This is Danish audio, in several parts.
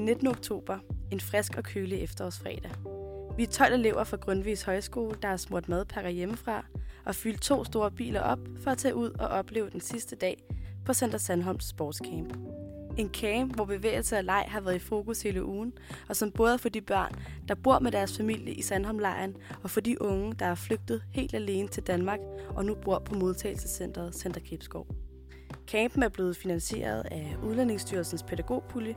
den 19. oktober, en frisk og kølig efterårsfredag. Vi er 12 elever fra Grundvis Højskole, der har smurt madpakker hjemmefra og fyldt to store biler op for at tage ud og opleve den sidste dag på Center Sandholms Sportscamp. En camp, hvor bevægelse og leg har været i fokus hele ugen, og som både for de børn, der bor med deres familie i Sandholmlejren, og for de unge, der er flygtet helt alene til Danmark og nu bor på modtagelsescenteret Center Kipskov. Campen er blevet finansieret af Udlændingsstyrelsens pædagogpulje,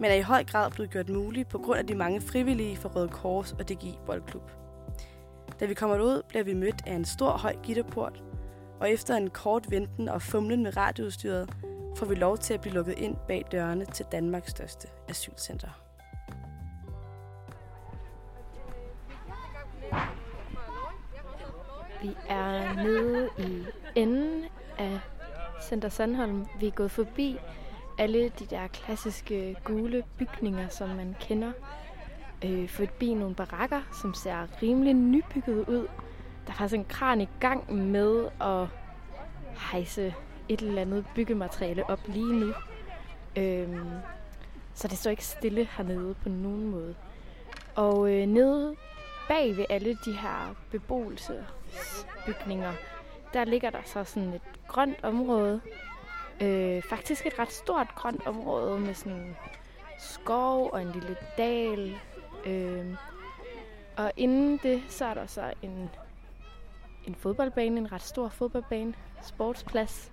men er i høj grad blevet gjort mulig på grund af de mange frivillige fra Røde Kors og DGI Boldklub. Da vi kommer ud, bliver vi mødt af en stor høj gitterport, og efter en kort venten og fumlen med radioudstyret, får vi lov til at blive lukket ind bag dørene til Danmarks største asylcenter. Vi er nede i enden af Center Sandholm. Vi er gået forbi alle de der klassiske gule bygninger, som man kender. Øh, forbi nogle barakker, som ser rimelig nybygget ud. Der er faktisk en kran i gang med at hejse et eller andet byggemateriale op lige nu. Øh, så det står ikke stille hernede på nogen måde. Og øh, nede bag ved alle de her beboelsesbygninger, der ligger der så sådan et grønt område. Øh, faktisk et ret stort grønt område med sådan skov og en lille dal. Øh, og inden det, så er der så en, en fodboldbane, en ret stor fodboldbane, sportsplads.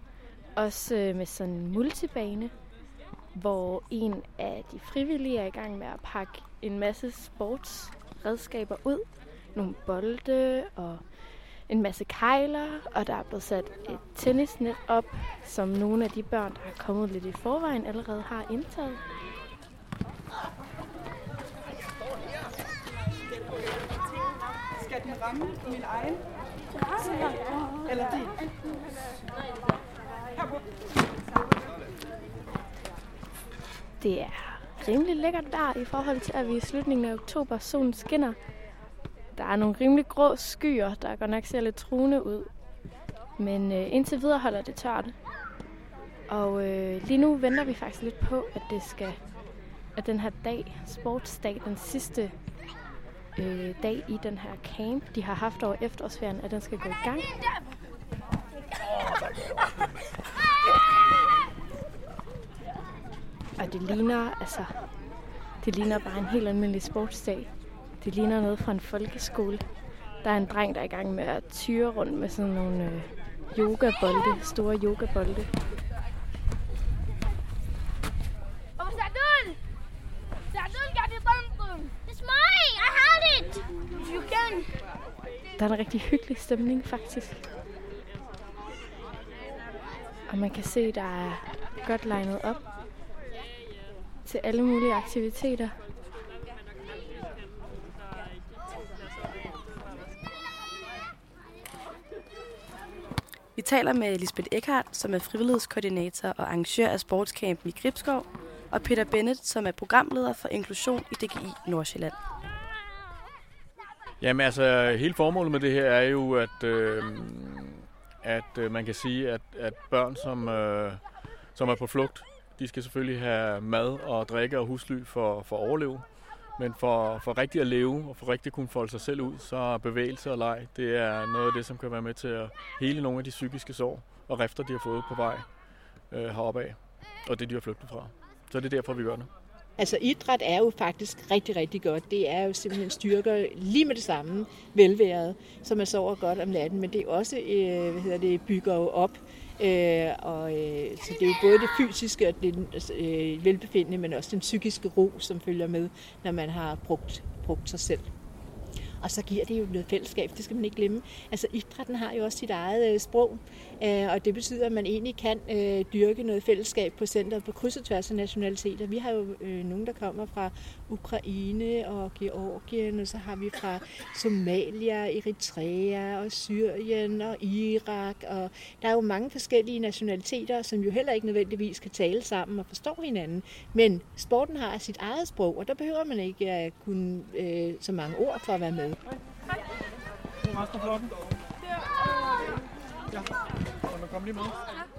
Også øh, med sådan en multibane, hvor en af de frivillige er i gang med at pakke en masse sportsredskaber ud. Nogle bolde og en masse kejler, og der er blevet sat et tennisnet op, som nogle af de børn, der er kommet lidt i forvejen, allerede har indtaget. Skal den ramme min egen? Eller din? Det er rimelig lækkert der i forhold til, at vi i slutningen af oktober solen skinner. Der er nogle rimelig grå skyer, der godt nok ser lidt truende ud. Men øh, indtil videre holder det tørt. Og øh, lige nu venter vi faktisk lidt på, at det skal at den her dag, sportsdag, den sidste øh, dag i den her camp, de har haft over efterårsferien, at den skal gå i gang. Og det ligner, altså, det ligner bare en helt almindelig sportsdag. Det ligner noget fra en folkeskole. Der er en dreng, der er i gang med at tyre rundt med sådan nogle øh, yogabolde, store yogabolde. Der er en rigtig hyggelig stemning, faktisk. Og man kan se, der er godt legnet op til alle mulige aktiviteter. Taler med Lisbeth Eckhardt, som er frivillighedskoordinator og arrangør af sportscampen i Gribskov, og Peter Bennett, som er programleder for inklusion i DGI Nordsjælland. Jamen altså, hele formålet med det her er jo, at, øh, at øh, man kan sige, at, at børn, som, øh, som er på flugt, de skal selvfølgelig have mad og drikke og husly for, for at overleve. Men for, for rigtig at leve og for rigtig at kunne folde sig selv ud, så er bevægelse og leg, det er noget af det, som kan være med til at hele nogle af de psykiske sår og rifter, de har fået på vej øh, heroppe af, og det, de har flygtet fra. Så det er derfor, vi gør det. Altså idræt er jo faktisk rigtig, rigtig godt. Det er jo simpelthen styrker lige med det samme velværet, så man sover godt om natten, men det er også, øh, hvad hedder det, bygger jo op. Øh, og, øh, så det er jo både det fysiske og det altså, øh, velbefindende, men også den psykiske ro, som følger med, når man har brugt, brugt sig selv. Og så giver det jo noget fællesskab, det skal man ikke glemme. Altså idrætten har jo også sit eget øh, sprog, øh, og det betyder, at man egentlig kan øh, dyrke noget fællesskab på centret på kryds og tværs af nationaliteter. Vi har jo øh, nogen, der kommer fra Ukraine og Georgien, og så har vi fra Somalia, Eritrea og Syrien og Irak, og der er jo mange forskellige nationaliteter, som jo heller ikke nødvendigvis kan tale sammen og forstå hinanden. Men sporten har sit eget sprog, og der behøver man ikke at kunne øh, så mange ord for at være med. Kom lige med.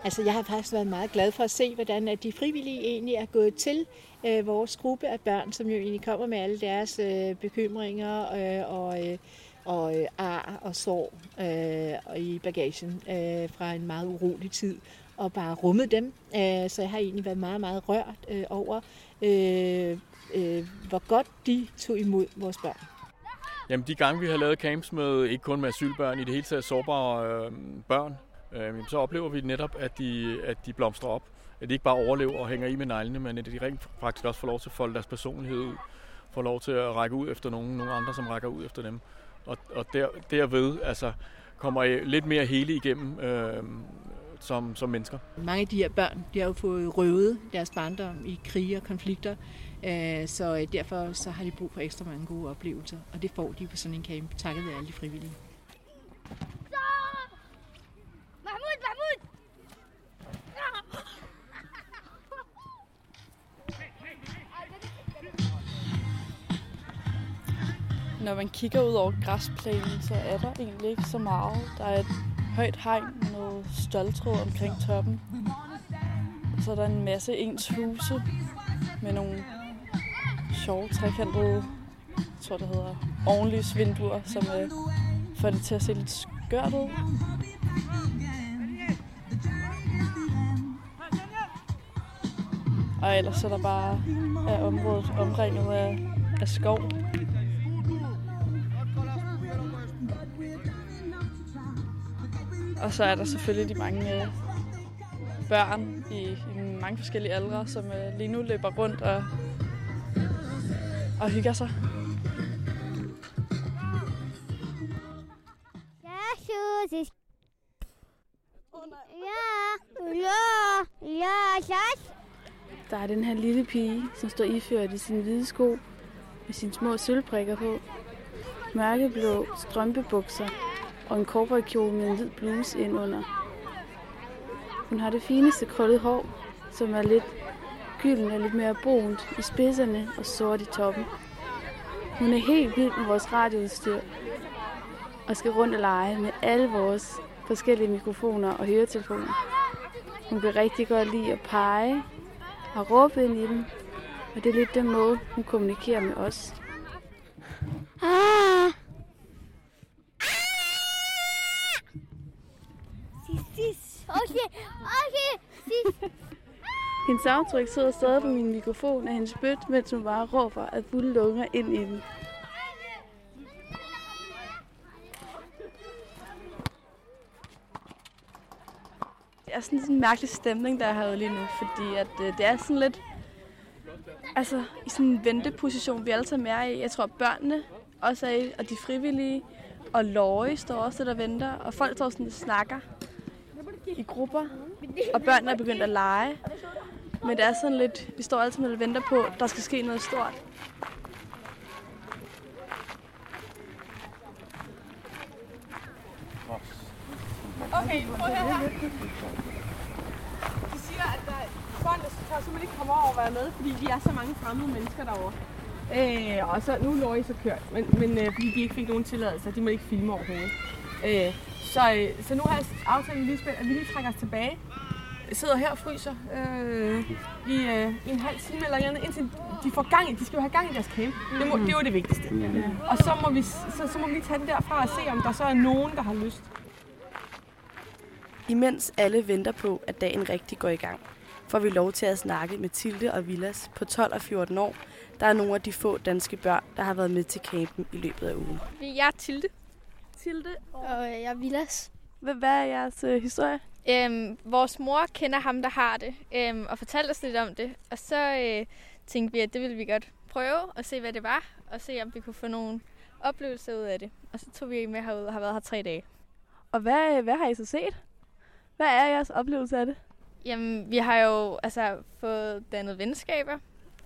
Altså, jeg har faktisk været meget glad for at se, hvordan at de frivillige egentlig er gået til øh, vores gruppe af børn, som jo egentlig kommer med alle deres øh, bekymringer øh, og, øh, og øh, ar og sorg øh, og i bagagen øh, fra en meget urolig tid, og bare rummet dem. Øh, så jeg har egentlig været meget, meget rørt øh, over, øh, øh, hvor godt de tog imod vores børn. Jamen de gange, vi har lavet camps med, ikke kun med asylbørn, i det hele taget sårbare øh, børn, øh, så oplever vi netop, at de, at de blomstrer op. At de ikke bare overlever og hænger i med neglene, men at de rent faktisk også får lov til at folde deres personlighed ud. Får lov til at række ud efter nogen, nogle andre, som rækker ud efter dem. Og, og der, derved altså, kommer jeg lidt mere hele igennem øh, som, som mennesker. Mange af de her børn, de har jo fået røvet deres barndom i krige og konflikter, øh, så øh, derfor så har de brug for ekstra mange gode oplevelser, og det får de på sådan en camp, takket være alle de frivillige. Man kigger ud over græsplænen, så er der egentlig ikke så meget. Der er et højt hegn med noget stoltråd omkring toppen. Og så er der en masse ens huse med nogle sjove trekantede, jeg tror det hedder, ovenlysvinduer, som øh, får det til at se lidt skørt ud. Og ellers så er der bare er området omringet af, af skov. Og så er der selvfølgelig de mange øh, børn i, i mange forskellige aldre, som øh, lige nu løber rundt og, og hygger sig. Jesus. Ja, ja, ja, yes. Der er den her lille pige, som står iført i sine hvide sko med sine små sølvprikker på. Mørkeblå strømpebukser og en cowboykjole med en hvid bluse ind under. Hun har det fineste krøllet hår, som er lidt gylden og lidt mere brunt i spidserne og sort i toppen. Hun er helt vild med vores radioudstyr og skal rundt og lege med alle vores forskellige mikrofoner og høretelefoner. Hun kan rigtig godt lide at pege og råbe ind i dem, og det er lidt den måde, hun kommunikerer med os. Ah. Sis, sis. Okay, okay, sis. Hendes aftryk sidder stadig på min mikrofon af hendes bødt, mens hun bare råber af fulde lunger ind i den. Det er sådan en mærkelig stemning, der er herude lige nu, fordi at, øh, det er sådan lidt altså, i sådan en venteposition, vi alle sammen er i. Jeg tror, børnene også er i, og de frivillige, og Løje står også der venter, og folk står sådan og snakker i grupper, og børnene er begyndt at lege. Men det er sådan lidt, vi står altid og venter på, at der skal ske noget stort. Okay, prøv her. De siger, at der, børn, der tør simpelthen ikke komme over og være med, fordi de er så mange fremmede mennesker derovre. Øh, og så, nu er Lori så kørt, men, men øh, fordi de ikke fik nogen tilladelse, de må ikke filme overhovedet. Øh, så, øh, så nu har jeg aftalt med at vi lige trækker os tilbage. Jeg sidder her og fryser øh, i, øh, i en halv time eller andet, indtil de får gang i, de skal jo have gang i deres camp. Det, må, det er jo det vigtigste. Og så må, vi, så, så må vi tage det derfra og se, om der så er nogen, der har lyst. Imens alle venter på, at dagen rigtig går i gang, får vi lov til at snakke med Tilde og Villas på 12 og 14 år, der er nogle af de få danske børn, der har været med til campen i løbet af ugen. Jeg er Tilde. Tilde, Og jeg er Vilas. hvad, hvad er jeres øh, historie? Øhm, vores mor kender ham, der har det, øhm, og fortalte os lidt om det. Og så øh, tænkte vi, at det ville vi godt prøve og se, hvad det var, og se, om vi kunne få nogle oplevelser ud af det. Og så tog vi med herud og har været her tre dage. Og hvad, hvad har I så set? Hvad er jeres oplevelse af det? Jamen, vi har jo altså fået dannet venskaber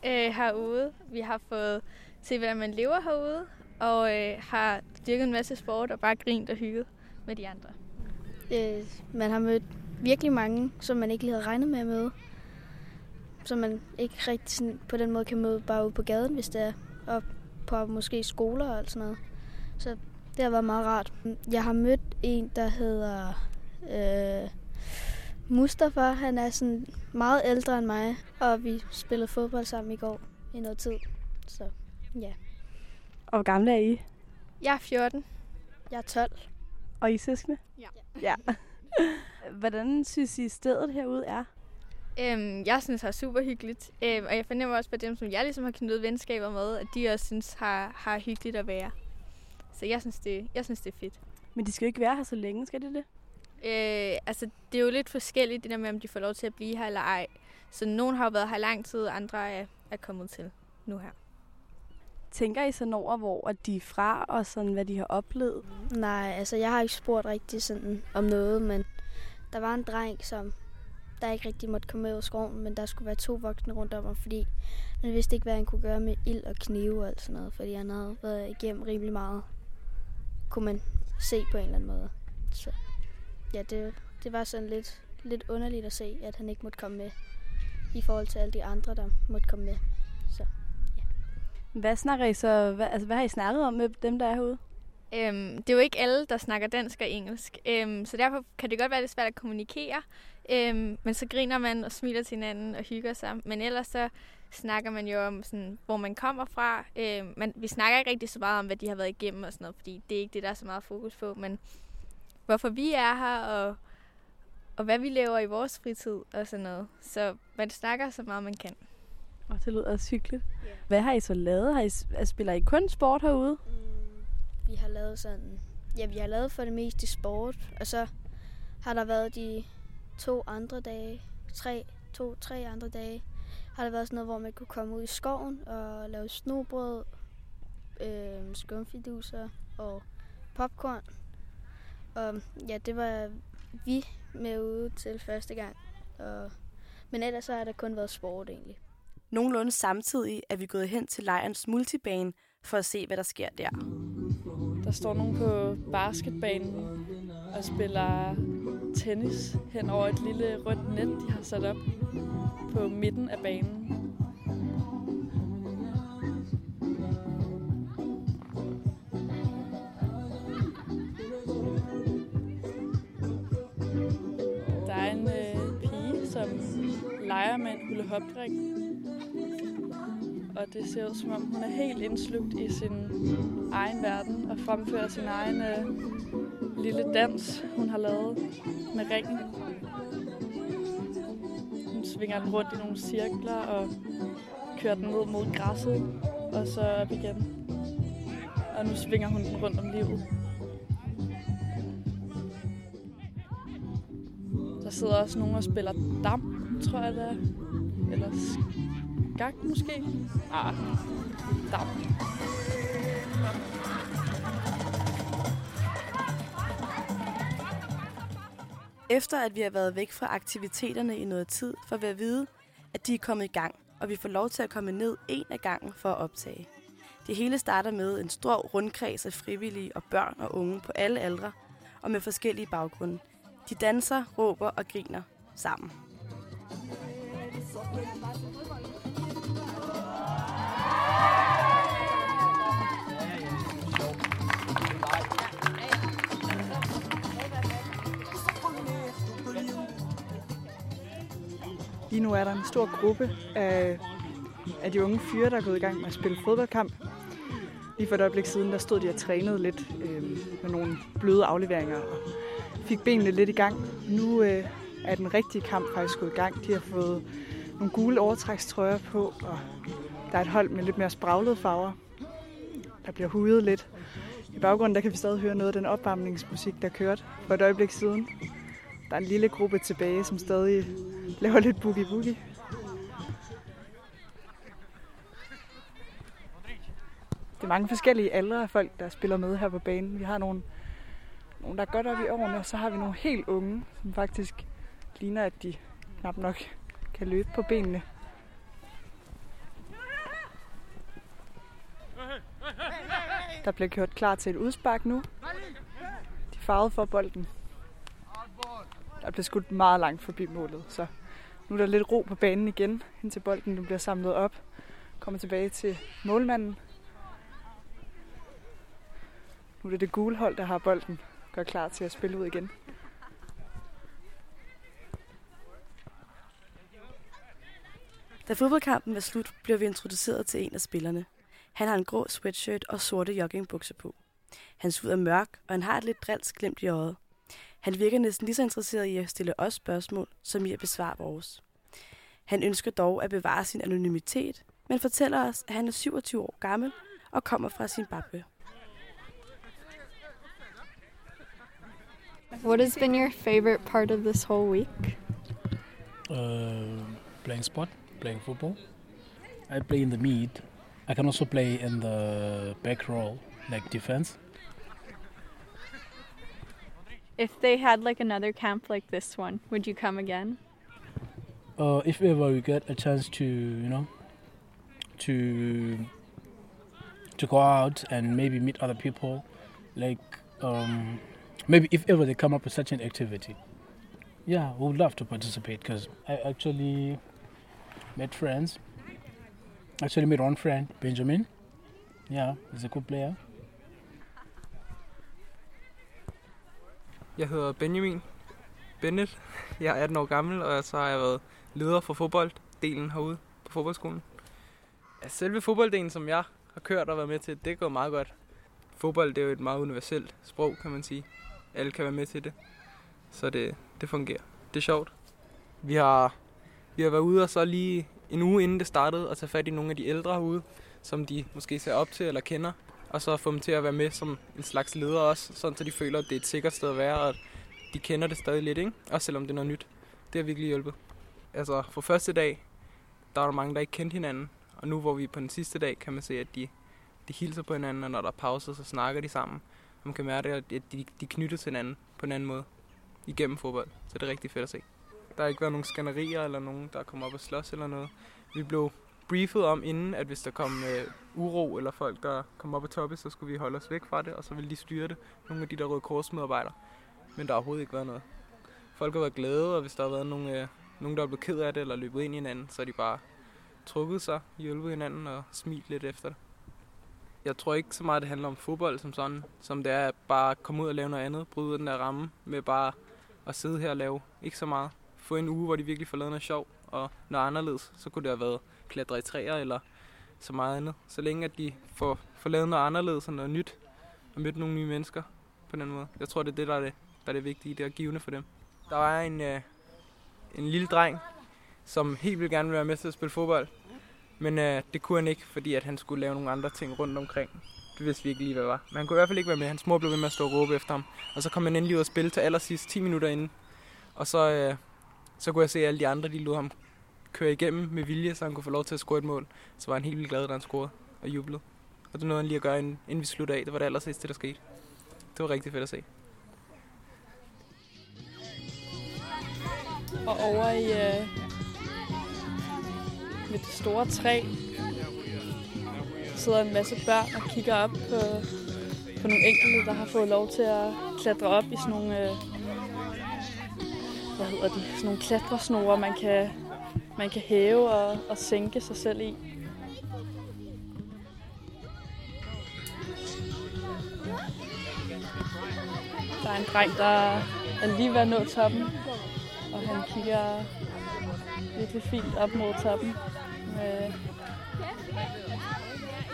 øh, herude. Vi har fået se, hvordan man lever herude, og øh, har dyrket en masse sport og bare grint og hygget med de andre. Øh, man har mødt virkelig mange, som man ikke lige havde regnet med at møde. Som man ikke rigtig sådan, på den måde kan møde bare ude på gaden, hvis det er. Og på måske skoler og alt sådan noget. Så det har været meget rart. Jeg har mødt en, der hedder Øh, Mustafa, han er sådan meget ældre end mig, og vi spillede fodbold sammen i går i noget tid. Så ja. Og hvor gamle er I? Jeg er 14. Jeg er 12. Og I er søskende? Ja. Ja. Hvordan synes I stedet herude er? Øhm, jeg synes, det er super hyggeligt. Øhm, og jeg fornemmer også på dem, som jeg ligesom har knyttet venskaber med, at de også synes, har, har hyggeligt at være. Så jeg synes, det, jeg synes, det er fedt. Men de skal jo ikke være her så længe, skal de det? Øh, altså, det er jo lidt forskelligt, det der med, om de får lov til at blive her eller ej. Så nogen har jo været her lang tid, og andre er, er kommet til nu her. Tænker I sådan over, hvor de er fra, og sådan, hvad de har oplevet? Nej, altså jeg har ikke spurgt rigtig sådan om noget, men der var en dreng, som der ikke rigtig måtte komme med ud af skoven, men der skulle være to voksne rundt om ham, fordi han vidste ikke, hvad han kunne gøre med ild og knive og alt sådan noget, fordi han havde været igennem rimelig meget, kunne man se på en eller anden måde. Så ja, det, det var sådan lidt, lidt underligt at se, at han ikke måtte komme med, i forhold til alle de andre, der måtte komme med. Så. Hvad snakker I så, hvad, altså, hvad har I snakket om med dem, der er herude? Øhm, det er jo ikke alle, der snakker dansk og engelsk, øhm, så derfor kan det godt være lidt svært at kommunikere. Øhm, men så griner man og smiler til hinanden og hygger sig. Men ellers så snakker man jo om, sådan, hvor man kommer fra. Øhm, man, vi snakker ikke rigtig så meget om, hvad de har været igennem og sådan noget, fordi det er ikke det, der er så meget fokus på. Men hvorfor vi er her, og, og hvad vi laver i vores fritid og sådan noget. Så man snakker så meget, man kan. Og det lyder også hyggeligt. Yeah. Hvad har I så lavet? Har I, altså, spiller I kun sport herude? Mm, vi har lavet sådan... Ja, vi har lavet for det meste sport, og så har der været de to andre dage, tre, to, tre andre dage, har der været sådan noget, hvor man kunne komme ud i skoven og lave snobrød, øh, skumfiduser og popcorn. Og ja, det var vi med ude til første gang. Og, men ellers så har der kun været sport egentlig. Nogenlunde samtidig er vi gået hen til lejrens multibane for at se, hvad der sker der. Der står nogen på basketbanen og spiller tennis hen over et lille rødt net, de har sat op på midten af banen. Der er en øh, pige, som leger med en hula hop og det ser ud som om hun er helt indslugt i sin egen verden og fremfører sin egen øh, lille dans, hun har lavet med ringen. Hun svinger den rundt i nogle cirkler og kører den ned mod græsset og så op igen. Og nu svinger hun den rundt om livet. Der sidder også nogen og spiller dam, tror jeg det er. Eller gang måske. Ah, dam. Efter at vi har været væk fra aktiviteterne i noget tid, får vi at vide, at de er kommet i gang, og vi får lov til at komme ned en af gangen for at optage. Det hele starter med en stor rundkreds af frivillige og børn og unge på alle aldre, og med forskellige baggrunde. De danser, råber og griner sammen. Lige nu er der en stor gruppe af, af de unge fyre, der er gået i gang med at spille fodboldkamp. Lige for et øjeblik siden, der stod de og trænede lidt øh, med nogle bløde afleveringer og fik benene lidt i gang. Nu øh, er den rigtige kamp faktisk gået i gang. De har fået nogle gule overtrækstrøjer på, og der er et hold med lidt mere spraglede farver. Der bliver hudet lidt. I baggrunden der kan vi stadig høre noget af den opvarmningsmusik, der kørte for et øjeblik siden. Der er en lille gruppe tilbage, som stadig laver lidt boogie-boogie. Det er mange forskellige aldre af folk, der spiller med her på banen. Vi har nogle, nogle der er godt oppe i årene, og så har vi nogle helt unge, som faktisk ligner, at de knap nok kan løbe på benene. Der bliver gjort klar til et udspark nu. De farvede for bolden. Der blev skudt meget langt forbi målet, så nu er der lidt ro på banen igen, indtil bolden nu bliver samlet op. Kommer tilbage til målmanden. Nu er det det gule hold, der har bolden. Gør klar til at spille ud igen. Da fodboldkampen var slut, blev vi introduceret til en af spillerne. Han har en grå sweatshirt og sorte joggingbukser på. Hans hud er mørk, og han har et lidt drilsk glimt i øjet. Han virker næsten lige så interesseret i at stille os spørgsmål, som i at besvare vores. Han ønsker dog at bevare sin anonymitet, men fortæller os, at han er 27 år gammel og kommer fra Zimbabwe. What has been your favorite part of this whole week? Uh, playing sport, playing football. I play in the mid. I can also play in the back row, like defense. If they had like another camp like this one, would you come again? Uh, if ever we get a chance to, you know, to to go out and maybe meet other people, like um, maybe if ever they come up with such an activity, yeah, we would love to participate because I actually met friends. Actually, made one friend, Benjamin. Yeah, he's a good player. Jeg hedder Benjamin Bennett. Jeg er 18 år gammel, og så har jeg været leder for fodbolddelen herude på fodboldskolen. Selve fodbolddelen, som jeg har kørt og været med til, det går meget godt. Fodbold det er jo et meget universelt sprog, kan man sige. Alle kan være med til det. Så det, det fungerer. Det er sjovt. Vi har, vi har været ude og så lige en uge inden det startede og tage fat i nogle af de ældre herude, som de måske ser op til eller kender. Og så få dem til at være med som en slags leder også, sådan så de føler, at det er et sikkert sted at være, og at de kender det stadig lidt, ikke? Også selvom det er noget nyt. Det har virkelig hjulpet. Altså, for første dag, der var der mange, der ikke kendte hinanden. Og nu, hvor vi er på den sidste dag, kan man se, at de, de hilser på hinanden, og når der er pause, så snakker de sammen. Og man kan mærke, at de, de knytter til hinanden på en anden måde igennem fodbold. Så det er rigtig fedt at se. Der har ikke været nogen skænderier eller nogen, der kommer op og slås eller noget. Vi blev briefet om inden, at hvis der kom øh, uro eller folk, der kom op og toppe, så skulle vi holde os væk fra det, og så ville de styre det. Nogle af de der røde korsmedarbejdere. Men der har overhovedet ikke været noget. Folk har været glade, og hvis der har været nogen, øh, nogen der er blevet ked af det eller løbet ind i hinanden, så er de bare trukket sig, hjulpet hinanden og smilt lidt efter det. Jeg tror ikke så meget, det handler om fodbold som sådan, som det er at bare komme ud og lave noget andet, bryde den der ramme med bare at sidde her og lave ikke så meget. Få en uge, hvor de virkelig får lavet noget sjov og noget anderledes, så kunne det have været klatre i træer eller så meget andet. Så længe at de får, får lavet noget anderledes og noget nyt og mødt nogle nye mennesker på den måde. Jeg tror, det er det, der er det, der er det vigtige, det er givende for dem. Der var en, øh, en lille dreng, som helt vil gerne være med til at spille fodbold. Men øh, det kunne han ikke, fordi at han skulle lave nogle andre ting rundt omkring. Det vidste vi ikke lige, hvad det var. Men han kunne i hvert fald ikke være med. Hans mor blev ved med at stå og råbe efter ham. Og så kom han endelig ud og spille til allersidst 10 minutter inden. Og så, øh, så kunne jeg se, at alle de andre, de lod ham køre igennem med vilje, så han kunne få lov til at score et mål. Så var han helt vildt glad, da han scorede og jublede. Og det nåede han lige at gøre, inden, vi sluttede af. Det var det allersidste, der skete. Det var rigtig fedt at se. Og over i øh, ved det store træ sidder en masse børn og kigger op på, på nogle enkelte, der har fået lov til at klatre op i sådan nogle, øh, hvad hedder de, sådan nogle klatresnore, man kan, man kan hæve og, og sænke sig selv i. Der er en dreng, der er lige ved at nå toppen, og han kigger virkelig fint op mod toppen. Med,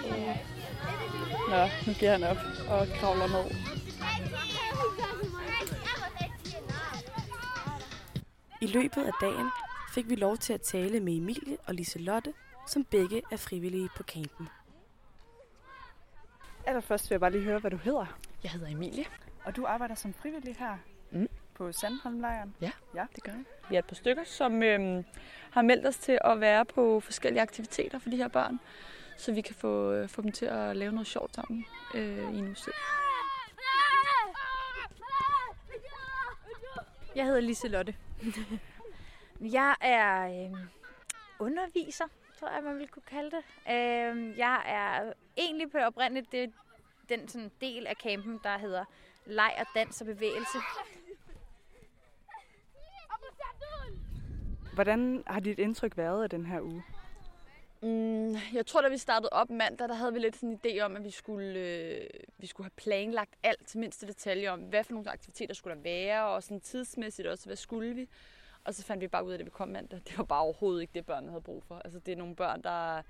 øh, Nå, nu giver han op og kravler ned. I løbet af dagen fik vi lov til at tale med Emilie og Liselotte, som begge er frivillige på campen. Allerførst vil jeg bare lige høre, hvad du hedder. Jeg hedder Emilie. Og du arbejder som frivillig her Mm. på Sandholmlejren. Ja, ja, det gør jeg. Vi er et par stykker, som øhm, har meldt os til at være på forskellige aktiviteter for de her børn, så vi kan få, øh, få dem til at lave noget sjovt sammen øh, i en uge Jeg hedder Liselotte. jeg er øh, underviser, tror jeg, man ville kunne kalde det. Øh, jeg er egentlig på oprindeligt det, den sådan del af campen, der hedder leg og dans og bevægelse. Hvordan har dit indtryk været af den her uge? Mm, jeg tror, da vi startede op mandag, der havde vi lidt sådan en idé om, at vi skulle, øh, vi skulle have planlagt alt til mindste detalje om, hvad for nogle aktiviteter skulle der være, og sådan tidsmæssigt også, hvad skulle vi. Og så fandt vi bare ud af, at vi kom mandag. Det var bare overhovedet ikke det, børnene havde brug for. Altså, det er nogle børn, der,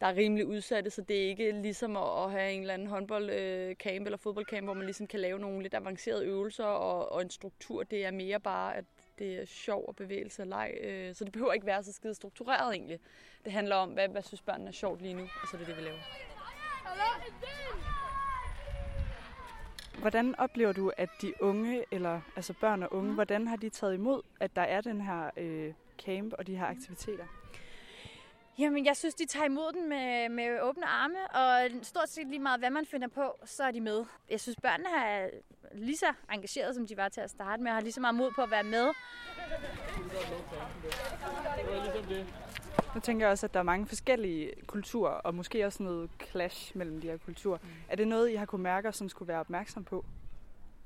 der er rimelig udsatte, så det er ikke ligesom at have en eller anden håndboldcamp øh, eller fodboldcamp, hvor man ligesom kan lave nogle lidt avancerede øvelser og, og en struktur. Det er mere bare, at det er sjov og bevægelse og leg. Øh, så det behøver ikke være så skide struktureret egentlig. Det handler om, hvad, hvad synes børnene er sjovt lige nu, og så er det det, vi laver. Hvordan oplever du, at de unge, eller altså børn og unge, mm. hvordan har de taget imod, at der er den her øh, camp og de her aktiviteter? Jamen, jeg synes, de tager imod den med, med åbne arme, og stort set lige meget, hvad man finder på, så er de med. Jeg synes, børnene er lige så engageret, som de var til at starte med, og har lige så meget mod på at være med. Nu tænker jeg også, at der er mange forskellige kulturer, og måske også noget clash mellem de her kulturer. Mm. Er det noget, I har kunne mærke, som skulle være opmærksom på?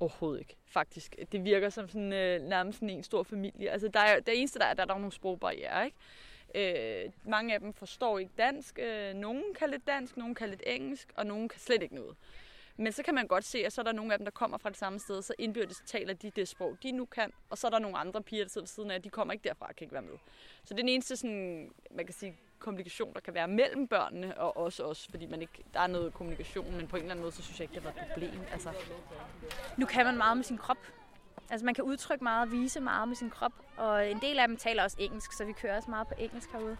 Overhovedet ikke, faktisk. Det virker som sådan, øh, nærmest sådan en stor familie. Altså, der er, det eneste, der er, der er der er nogle sprogbarriere, ikke? Øh, mange af dem forstår ikke dansk. Øh, nogen kan lidt dansk, nogen kan lidt engelsk, og nogen kan slet ikke noget. Men så kan man godt se, at så er der nogle af dem, der kommer fra det samme sted, så indbyrdes taler de det sprog, de nu kan. Og så er der nogle andre piger, der sidder ved siden af, de kommer ikke derfra og kan ikke være med. Så det er den eneste sådan, man kan sige, komplikation, der kan være mellem børnene og også os, fordi man ikke, der er noget kommunikation, men på en eller anden måde, så synes jeg ikke, det var et problem. Altså, nu kan man meget med sin krop. Altså man kan udtrykke meget og vise meget med sin krop, og en del af dem taler også engelsk, så vi kører også meget på engelsk herude.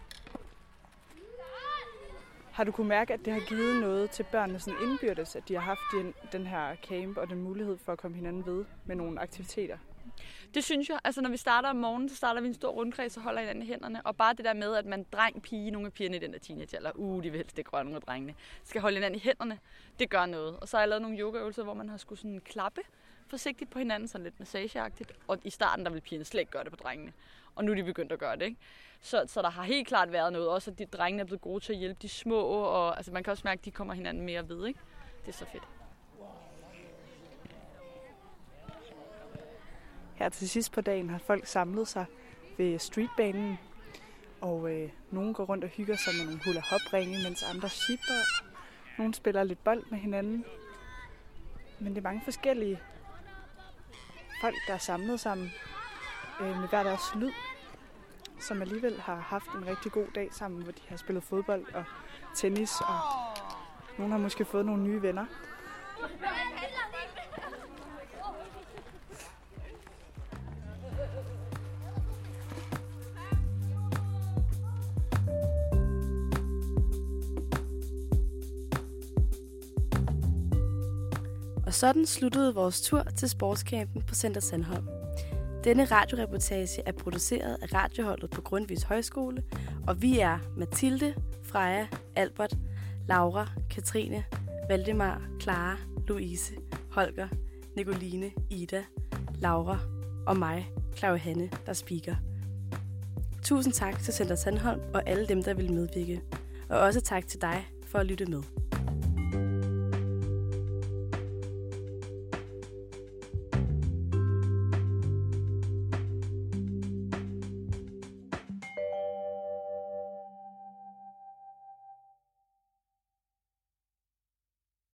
Har du kunne mærke, at det har givet noget til børnene sådan indbyrdes, at de har haft den, den her camp og den mulighed for at komme hinanden ved med nogle aktiviteter? Det synes jeg. Altså, når vi starter om morgenen, så starter vi en stor rundkreds og holder hinanden i hænderne. Og bare det der med, at man dreng, pige, nogle af pigerne i den der teenagealder, uh, de vil helst det grønne, nogle af drengene, skal holde hinanden i hænderne, det gør noget. Og så har jeg lavet nogle yogaøvelser, hvor man har skulle sådan klappe forsigtigt på hinanden, sådan lidt massageagtigt. Og i starten, der vil pigerne slet ikke gøre det på drengene. Og nu er de begyndt at gøre det, ikke? Så, så der har helt klart været noget. Også at de drengene er blevet gode til at hjælpe de små. Og altså, man kan også mærke, at de kommer hinanden mere ved, ikke? Det er så fedt. Her til sidst på dagen har folk samlet sig ved streetbanen, og øh, nogen går rundt og hygger sig med nogle hula hop mens andre shipper. Nogle spiller lidt bold med hinanden. Men det er mange forskellige folk, der er samlet sammen øh, med hver deres lyd, som alligevel har haft en rigtig god dag sammen, hvor de har spillet fodbold og tennis, og nogle har måske fået nogle nye venner. Og sådan sluttede vores tur til sportscampen på Center Sandholm. Denne radioreportage er produceret af radioholdet på Grundvis Højskole, og vi er Mathilde, Freja, Albert, Laura, Katrine, Valdemar, Clara, Louise, Holger, Nicoline, Ida, Laura og mig, Claude Hanne, der speaker. Tusind tak til Center Sandholm og alle dem, der vil medvirke. Og også tak til dig for at lytte med.